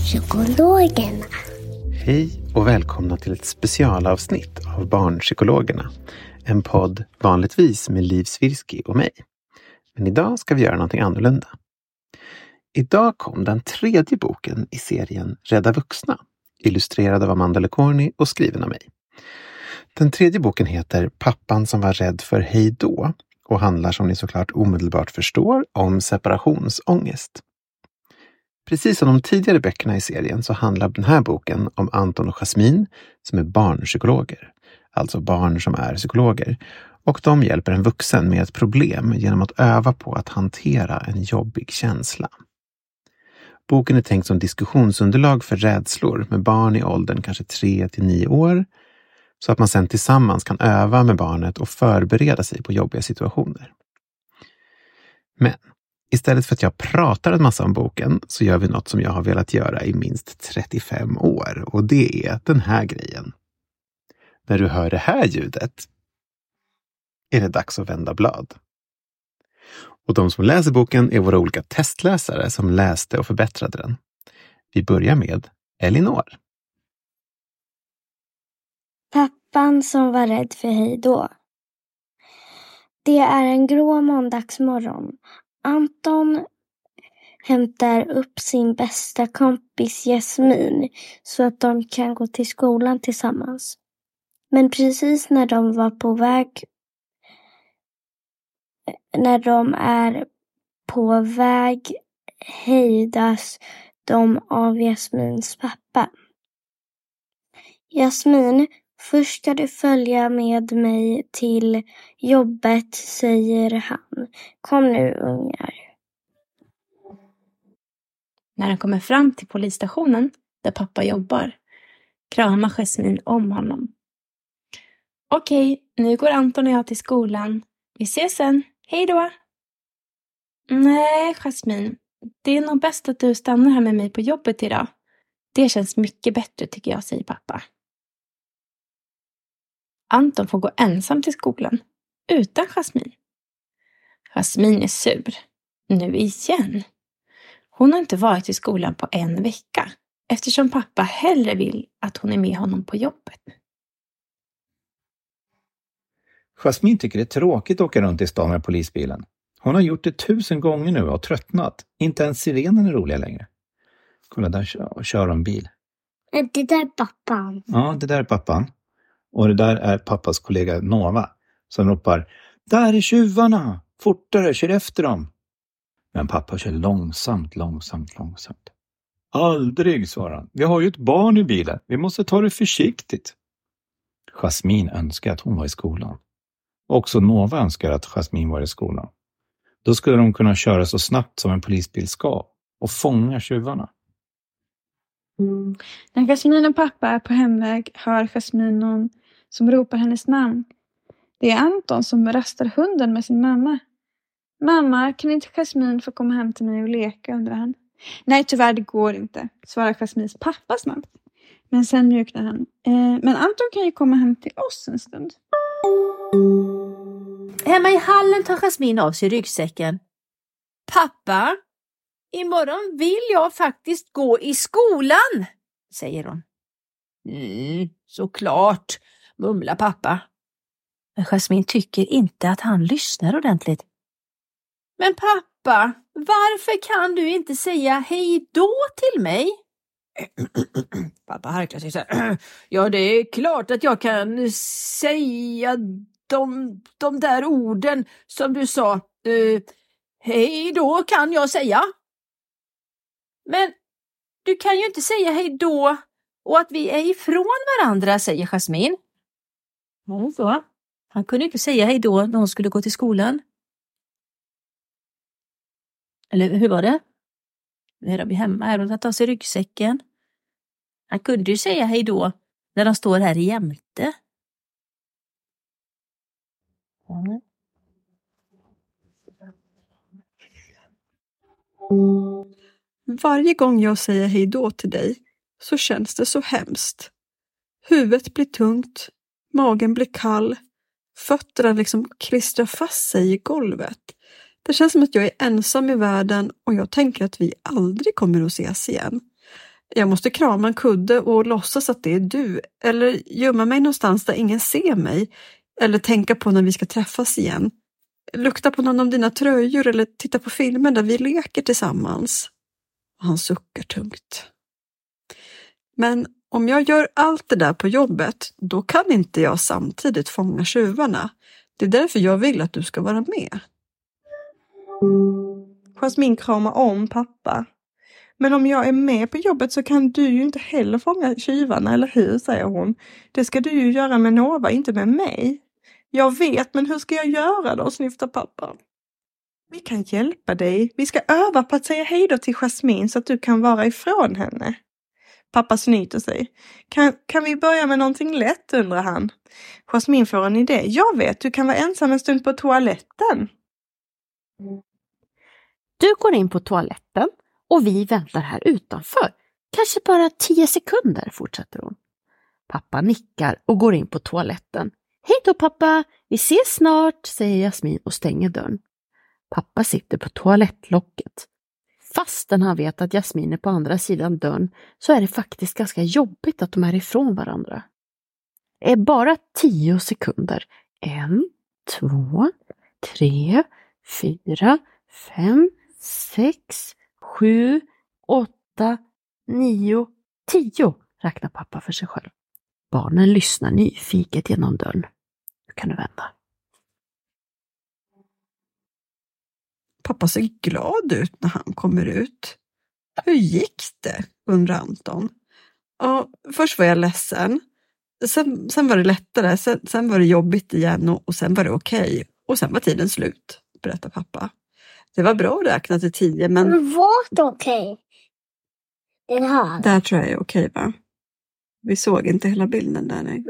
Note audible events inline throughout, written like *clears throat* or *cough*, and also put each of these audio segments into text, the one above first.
Barnpsykologerna. Hej och välkomna till ett specialavsnitt av Barnpsykologerna. En podd vanligtvis med Liv Svirsky och mig. Men idag ska vi göra någonting annorlunda. Idag kom den tredje boken i serien Rädda vuxna, illustrerad av Amanda Lecorni och skriven av mig. Den tredje boken heter Pappan som var rädd för hej då och handlar som ni såklart omedelbart förstår om separationsångest. Precis som de tidigare böckerna i serien så handlar den här boken om Anton och Jasmine som är barnpsykologer. Alltså barn som är psykologer. Och de hjälper en vuxen med ett problem genom att öva på att hantera en jobbig känsla. Boken är tänkt som diskussionsunderlag för rädslor med barn i åldern kanske 3 till 9 år. Så att man sedan tillsammans kan öva med barnet och förbereda sig på jobbiga situationer. Men Istället för att jag pratar en massa om boken så gör vi något som jag har velat göra i minst 35 år och det är den här grejen. När du hör det här ljudet är det dags att vända blad. Och de som läser boken är våra olika testläsare som läste och förbättrade den. Vi börjar med Elinor. Pappan som var rädd för hej då. Det är en grå måndagsmorgon Anton hämtar upp sin bästa kompis Jasmin så att de kan gå till skolan tillsammans. Men precis när de var på väg när de är på väg hejdas de av Jasmins pappa. Jasmin, Först ska du följa med mig till jobbet, säger han. Kom nu ungar. När han kommer fram till polisstationen där pappa jobbar kramar Jasmin om honom. Okej, nu går Anton och jag till skolan. Vi ses sen. Hej då! Nej, Jasmin. Det är nog bäst att du stannar här med mig på jobbet idag. Det känns mycket bättre tycker jag, säger pappa. Anton får gå ensam till skolan, utan Jasmin. Jasmin är sur. Nu igen. Hon har inte varit i skolan på en vecka eftersom pappa hellre vill att hon är med honom på jobbet. Jasmin tycker det är tråkigt att åka runt i stan med polisbilen. Hon har gjort det tusen gånger nu och tröttnat. Inte ens sirenen är roliga längre. Kolla, där kör, kör de bil. Det där är pappan. Ja, det där är pappan. Och det där är pappas kollega Nova som ropar Där är tjuvarna! Fortare, kör efter dem! Men pappa kör långsamt, långsamt, långsamt. Aldrig, svarar han. Vi har ju ett barn i bilen. Vi måste ta det försiktigt. Jasmin önskar att hon var i skolan. Också Nova önskar att Jasmin var i skolan. Då skulle de kunna köra så snabbt som en polisbil ska och fånga tjuvarna. Mm. När Jasmin och pappa är på hemväg hör Jasmin någon som ropar hennes namn. Det är Anton som rastar hunden med sin mamma. Mamma, kan inte Jasmin få komma hem till mig och leka, undrar han. Nej, tyvärr, det går inte, svarar Jasmins pappa snabbt. Men sen mjuknar han. Eh, men Anton kan ju komma hem till oss en stund. Hemma i hallen tar Jasmin av sig ryggsäcken. Pappa, imorgon vill jag faktiskt gå i skolan, säger hon. Mm, såklart, mumlar pappa. Men Jasmin tycker inte att han lyssnar ordentligt. Men pappa, varför kan du inte säga hej då till mig? *clears throat* Pappa harklar sig så här. *clears throat* Ja, det är klart att jag kan säga de, de där orden som du sa. Uh, hej då kan jag säga. Men du kan ju inte säga hej då och att vi är ifrån varandra, säger Jasmin hon så. Han kunde inte säga hej då när hon skulle gå till skolan. Eller hur var det? Nu är de hemma här, och tar av sig ryggsäcken. Han kunde ju säga hej då när de står här jämte. Mm. Varje gång jag säger hej då till dig så känns det så hemskt. Huvudet blir tungt, magen blir kall, fötterna liksom klistrar fast sig i golvet. Det känns som att jag är ensam i världen och jag tänker att vi aldrig kommer att ses igen. Jag måste krama en kudde och låtsas att det är du, eller gömma mig någonstans där ingen ser mig, eller tänka på när vi ska träffas igen. Lukta på någon av dina tröjor eller titta på filmer där vi leker tillsammans. Och han suckar tungt. Men om jag gör allt det där på jobbet, då kan inte jag samtidigt fånga tjuvarna. Det är därför jag vill att du ska vara med. Jasmin kramar om pappa. Men om jag är med på jobbet så kan du ju inte heller fånga tjuvarna, eller hur? säger hon. Det ska du ju göra med Nova, inte med mig. Jag vet, men hur ska jag göra då? snyftar pappa. Vi kan hjälpa dig. Vi ska öva på att säga hej då till Jasmin så att du kan vara ifrån henne. Pappa snyter sig. Kan, kan vi börja med någonting lätt, undrar han. Jasmin får en idé. Jag vet, du kan vara ensam en stund på toaletten. Du går in på toaletten och vi väntar här utanför. Kanske bara tio sekunder, fortsätter hon. Pappa nickar och går in på toaletten. Hej då pappa, vi ses snart, säger Jasmin och stänger dörren. Pappa sitter på toalettlocket. Fastän han vet att Jasmin är på andra sidan dörren så är det faktiskt ganska jobbigt att de är ifrån varandra. Det är bara tio sekunder. En, två, tre, fyra, fem, sex, sju, åtta, nio, tio, räknar pappa för sig själv. Barnen lyssnar nyfiket genom dörren. Nu kan du vända. Pappa ser glad ut när han kommer ut. Hur gick det? undrar Anton. Ja, först var jag ledsen. Sen, sen var det lättare, sen, sen var det jobbigt igen och, och sen var det okej. Okay. Och sen var tiden slut, berättar pappa. Det var bra att räkna till tio, men... Men var det okej? Okay? Den här? Där tror jag är okej, okay, va? Vi såg inte hela bilden där. Nej.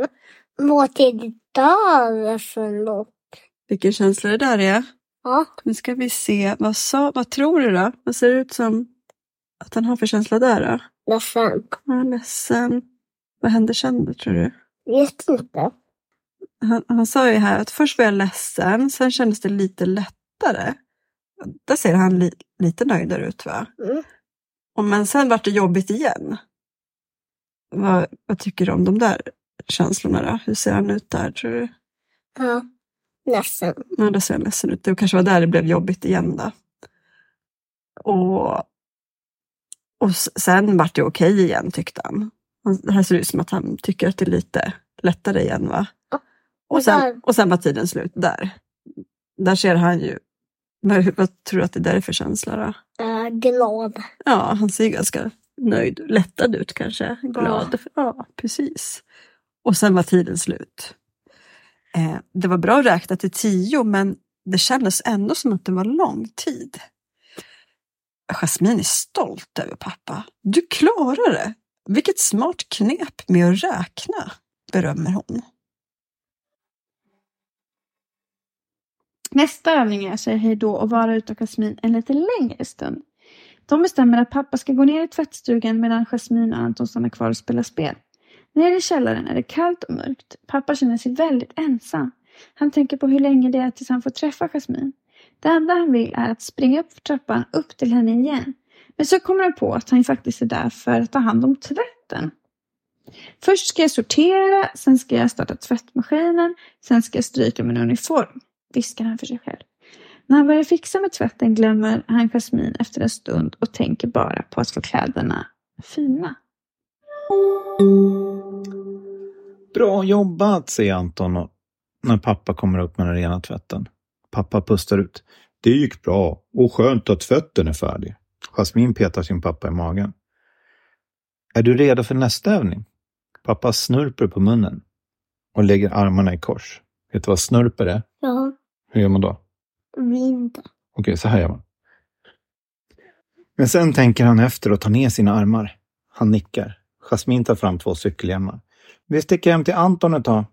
Vad är det där för något? Vilken känsla det där är? Ja. Nu ska vi se. Vad, sa, vad tror du då? Vad ser det ut som att han har för känsla där då? Ledsen. Ja, ledsen. Vad händer sen då, tror du? Vet inte. Han, han sa ju här att först var jag ledsen, sen kändes det lite lättare. Där ser han li, lite nöjdare ut va? Mm. Och, men sen vart det jobbigt igen. Vad, vad tycker du om de där känslorna då? Hur ser han ut där tror du? Ja, ledsen. Ja, där ser han ledsen ut. Det kanske var där det blev jobbigt igen då. Och, och sen vart det okej okay igen tyckte han. Det här ser ut som att han tycker att det är lite lättare igen va? Och sen, och sen var tiden slut där. Där ser han ju, vad, vad tror du att det där är för känsla då? Äh, glad. Ja, han ser ganska nöjd, lättad ut kanske. Glad. Ja, ja precis. Och sen var tiden slut. Eh, det var bra att räkna till tio men det kändes ändå som att det var lång tid. Jasmin är stolt över pappa. Du klarar det! Vilket smart knep med att räkna, berömmer hon. Nästa övning är att säga hej då och vara ute och Jasmin en lite längre stund. De bestämmer att pappa ska gå ner i tvättstugan medan Jasmin och Anton stannar kvar och spelar spel. Nere i källaren är det kallt och mörkt. Pappa känner sig väldigt ensam. Han tänker på hur länge det är tills han får träffa Jasmin. Det enda han vill är att springa upp för trappan upp till henne igen. Men så kommer han på att han faktiskt är där för att ta hand om tvätten. Först ska jag sortera, sen ska jag starta tvättmaskinen, sen ska jag stryka min uniform, viskar han för sig själv. När han börjar fixa med tvätten glömmer han Jasmin efter en stund och tänker bara på att få kläderna fina. Bra jobbat, säger Anton när pappa kommer upp med den rena tvätten. Pappa pustar ut. Det gick bra och skönt att tvätten är färdig. Jasmin petar sin pappa i magen. Är du redo för nästa övning? Pappa snurper på munnen och lägger armarna i kors. Vet du vad snurper är? Ja, Hur gör man då? vind. Okej, så här gör man. Men sen tänker han efter och tar ner sina armar. Han nickar. Jasmin tar fram två cykelhjälmar. Vi sticker hem till Anton ett tag.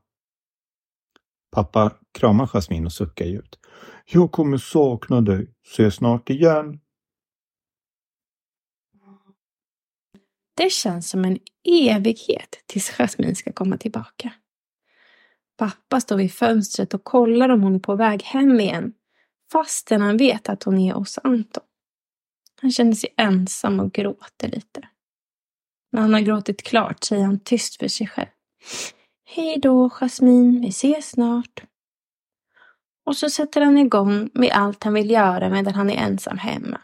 Pappa kramar Jasmin och suckar djupt. Jag kommer sakna dig. Ses snart igen. Det känns som en evighet tills Jasmin ska komma tillbaka. Pappa står vid fönstret och kollar om hon är på väg hem igen, fastän han vet att hon är hos Anton. Han känner sig ensam och gråter lite. När han har gråtit klart säger han tyst för sig själv. Hej då, Jasmin, vi ses snart. Och så sätter han igång med allt han vill göra medan han är ensam hemma.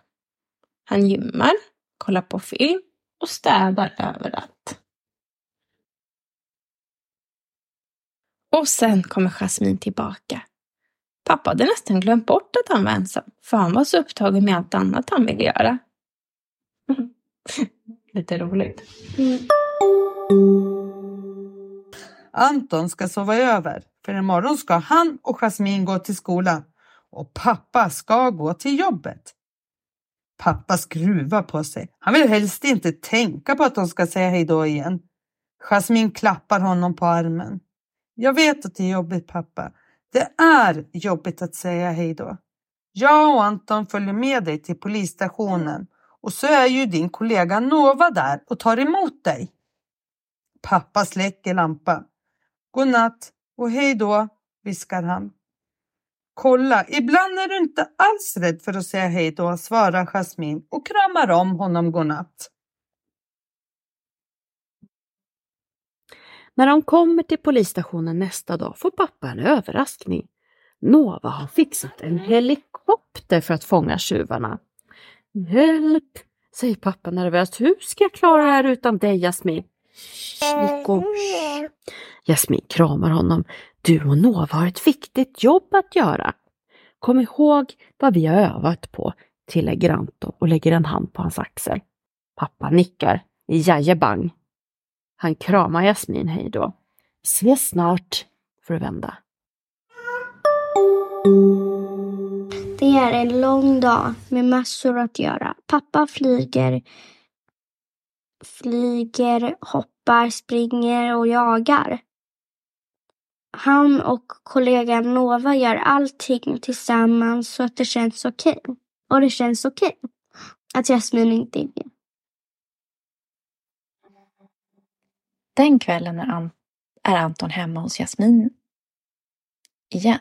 Han gymmar, kollar på film och städar överallt. Och sen kommer Jasmin tillbaka. Pappa hade nästan glömt bort att han var ensam, för han var så upptagen med allt annat han ville göra. *laughs* Lite roligt. Anton ska sova över, för imorgon ska han och Jasmin gå till skolan och pappa ska gå till jobbet. Pappa skruvar på sig. Han vill helst inte tänka på att de ska säga hej då igen. Jasmin klappar honom på armen. Jag vet att det är jobbigt pappa. Det är jobbigt att säga hej då. Jag och Anton följer med dig till polisstationen och så är ju din kollega Nova där och tar emot dig. Pappa släcker lampan. Godnatt och hej då, viskar han. Kolla, ibland är du inte alls rädd för att säga hej då, svarar Jasmin och kramar om honom godnatt. När de kommer till polisstationen nästa dag får pappa en överraskning. Nova har fixat en helikopter för att fånga tjuvarna. Hjälp, säger pappa nervöst. Hur ska jag klara det här utan dig, Jasmin? Nico. Jasmin kramar honom. Du och Nova har ett viktigt jobb att göra. Kom ihåg vad vi har övat på, tillägger Anton och lägger en hand på hans axel. Pappa nickar. Jajebang. Han kramar Jasmin hej då. Ses snart, för att vända. Är en lång dag med massor att göra. Pappa flyger, flyger, hoppar, springer och jagar. Han och kollegan Nova gör allting tillsammans så att det känns okej. Och det känns okej att Jasmin inte är med. Den kvällen är, är Anton hemma hos Jasmin igen.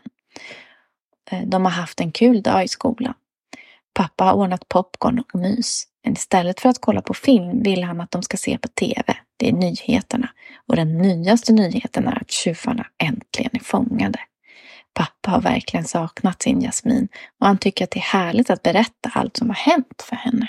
Eh, de har haft en kul dag i skolan. Pappa har ordnat popcorn och mys. Men istället för att kolla på film vill han att de ska se på TV. Det är nyheterna. Och den nyaste nyheten är att tjuvarna äntligen är fångade. Pappa har verkligen saknat sin Jasmin och han tycker att det är härligt att berätta allt som har hänt för henne.